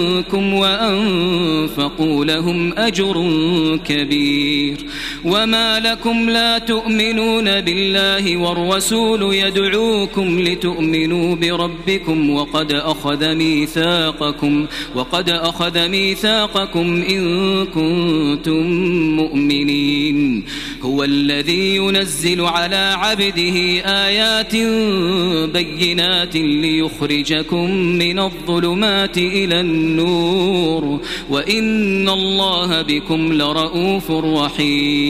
منكم وأنفقوا لهم أجر كبير. وما لكم لا تؤمنون بالله والرسول يدعوكم لتؤمنوا بربكم وقد أخذ ميثاقكم وقد أخذ ميثاقكم إن كنتم مؤمنين. هو الذي ينزل على عبده آيات بينات ليخرجكم من الظلمات إلى النور. وإن الله بكم لرؤوف رحيم.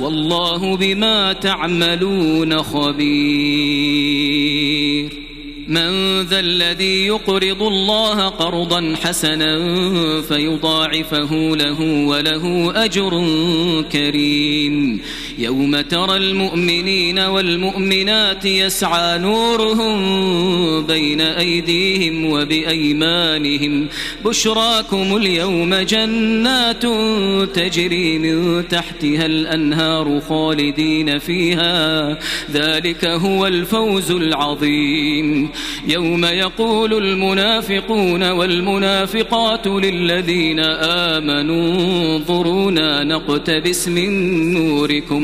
والله بما تعملون خبير. من ذا الذي يقرض الله قرضا حسنا فيضاعفه له وله أجر كريم. يوم ترى المؤمنين والمؤمنات يسعى نورهم بين أيديهم وبأيمانهم. بشراكم اليوم جنات تجري من تحتها الأنهار خالدين فيها. ذلك هو الفوز العظيم. يوم يقول المنافقون والمنافقات للذين آمنوا انظرونا نقتبس من نوركم.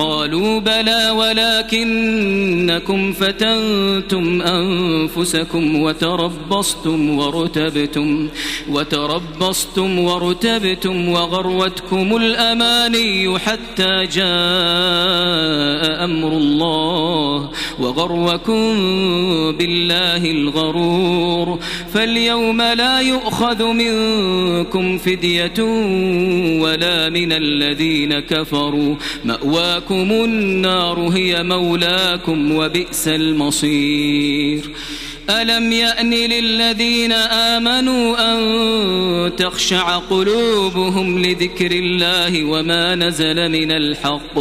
قالوا بلى ولكنكم فتنتم أنفسكم وتربصتم ورتبتم وتربصتم ورتبتم وغروتكم الأماني حتى جاء أمر الله وغركم بالله الغرور فاليوم لا يؤخذ منكم فدية ولا من الذين كفروا مأواكم النار هي مولاكم وبئس المصير. ألم يأن للذين آمنوا أن تخشع قلوبهم لذكر الله وما نزل من الحق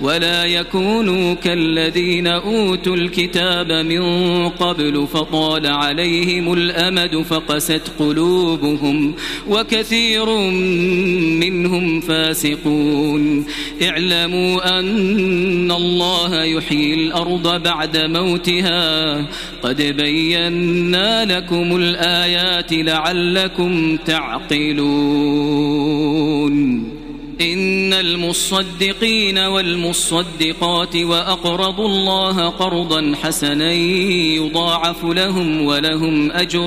ولا يكونوا كالذين أوتوا الكتاب من قبل فطال عليهم الأمد فقست قلوبهم وكثير منهم فاسقون اعلموا أن الله يحيي الأرض بعد موتها قد بين بينا لكم الآيات لعلكم تعقلون. إن المصدقين والمصدقات وأقرضوا الله قرضا حسنا يضاعف لهم ولهم أجر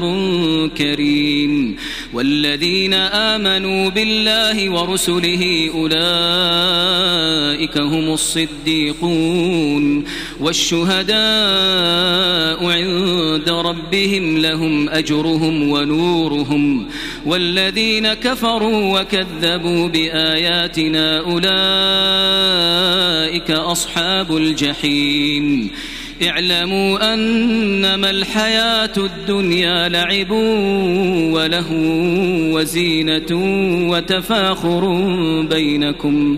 كريم والذين آمنوا بالله ورسله أولئك هم الصديقون والشهداء عند ربهم لهم أجرهم ونورهم والذين كفروا وكذبوا بآياتنا أولئك أصحاب الجحيم اعلموا أنما الحياة الدنيا لعب وله وزينة وتفاخر بينكم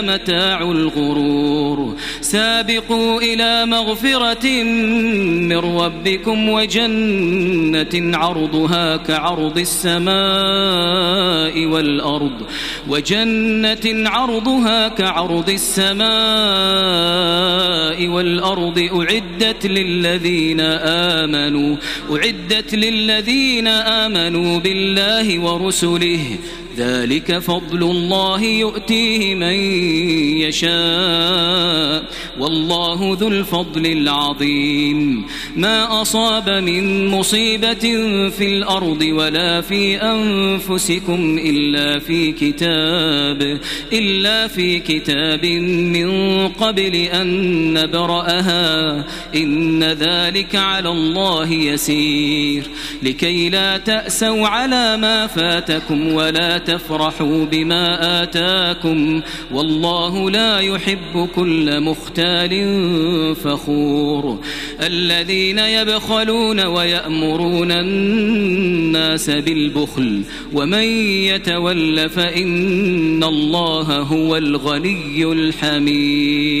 متاع الغرور. سابقوا إلى مغفرة من ربكم وجنة عرضها كعرض السماء والأرض. وجنة عرضها كعرض السماء والأرض أعدت للذين آمنوا أعدت للذين آمنوا بالله ورسله. ذلك فضل الله يؤتيه من يشاء. والله ذو الفضل العظيم. ما أصاب من مصيبة في الأرض ولا في أنفسكم إلا في كتاب إلا في كتاب من قبل أن نبرأها. إن ذلك على الله يسير. لكي لا تأسوا على ما فاتكم ولا تفرحوا بما آتاكم والله لا يحب كل مختال فخور الذين يبخلون ويأمرون الناس بالبخل ومن يتول فإن الله هو الغني الحميد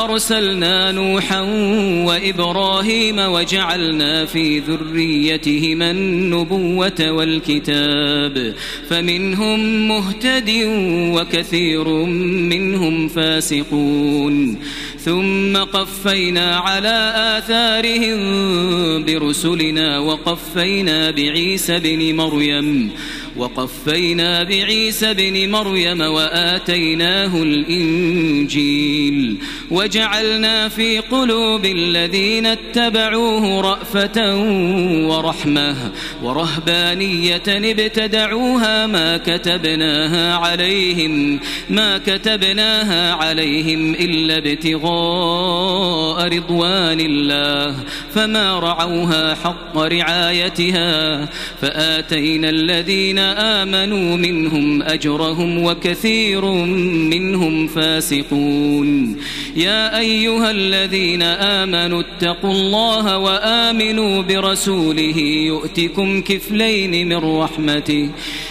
أرسلنا نوحا وإبراهيم وجعلنا في ذريتهما النبوة والكتاب فمنهم مهتد وكثير منهم فاسقون ثم قفينا على آثارهم برسلنا وقفينا بعيسى بن مريم وقفينا بعيسى بن مريم وآتيناه الإنجيل وجعلنا في قلوب الذين اتبعوه رأفة ورحمة ورهبانية ابتدعوها ما كتبناها عليهم ما كتبناها عليهم إلا ابتغاء رضوان الله فما رعوها حق رعايتها فآتينا الذين آمنوا منهم أجرهم وكثير منهم فاسقون. يا أيها الذين آمنوا اتقوا الله وآمنوا برسوله يؤتكم كفلين من رحمته